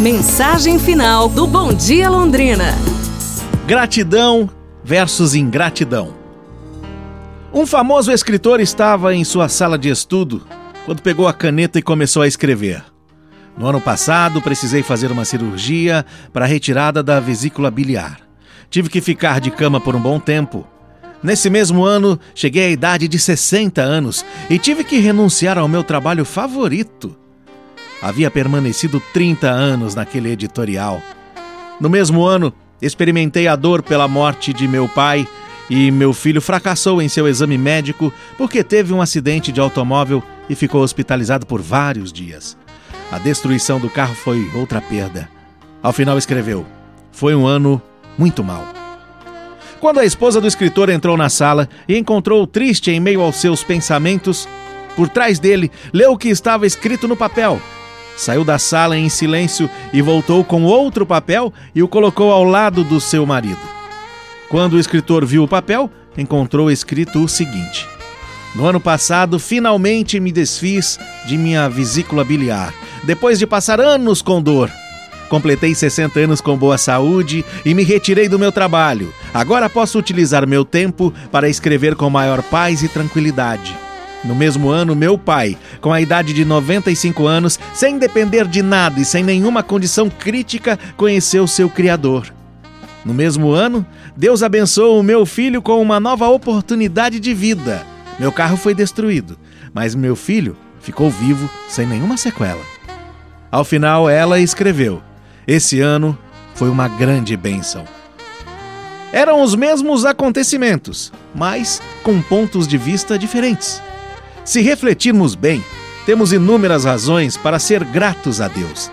Mensagem final do Bom Dia Londrina. Gratidão versus ingratidão. Um famoso escritor estava em sua sala de estudo quando pegou a caneta e começou a escrever. No ano passado, precisei fazer uma cirurgia para a retirada da vesícula biliar. Tive que ficar de cama por um bom tempo. Nesse mesmo ano, cheguei à idade de 60 anos e tive que renunciar ao meu trabalho favorito, Havia permanecido 30 anos naquele editorial. No mesmo ano, experimentei a dor pela morte de meu pai e meu filho fracassou em seu exame médico porque teve um acidente de automóvel e ficou hospitalizado por vários dias. A destruição do carro foi outra perda. Ao final escreveu: Foi um ano muito mau. Quando a esposa do escritor entrou na sala e encontrou-o triste em meio aos seus pensamentos, por trás dele leu o que estava escrito no papel Saiu da sala em silêncio e voltou com outro papel e o colocou ao lado do seu marido. Quando o escritor viu o papel, encontrou escrito o seguinte: No ano passado, finalmente me desfiz de minha vesícula biliar, depois de passar anos com dor. Completei 60 anos com boa saúde e me retirei do meu trabalho. Agora posso utilizar meu tempo para escrever com maior paz e tranquilidade. No mesmo ano, meu pai, com a idade de 95 anos, sem depender de nada e sem nenhuma condição crítica, conheceu seu Criador. No mesmo ano, Deus abençoou o meu filho com uma nova oportunidade de vida. Meu carro foi destruído, mas meu filho ficou vivo sem nenhuma sequela. Ao final, ela escreveu: Esse ano foi uma grande bênção. Eram os mesmos acontecimentos, mas com pontos de vista diferentes. Se refletirmos bem, temos inúmeras razões para ser gratos a Deus.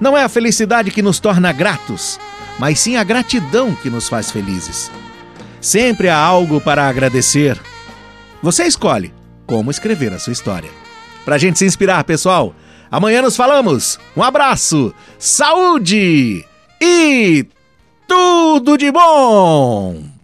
Não é a felicidade que nos torna gratos, mas sim a gratidão que nos faz felizes. Sempre há algo para agradecer. Você escolhe como escrever a sua história. Para a gente se inspirar, pessoal, amanhã nos falamos. Um abraço, saúde e tudo de bom!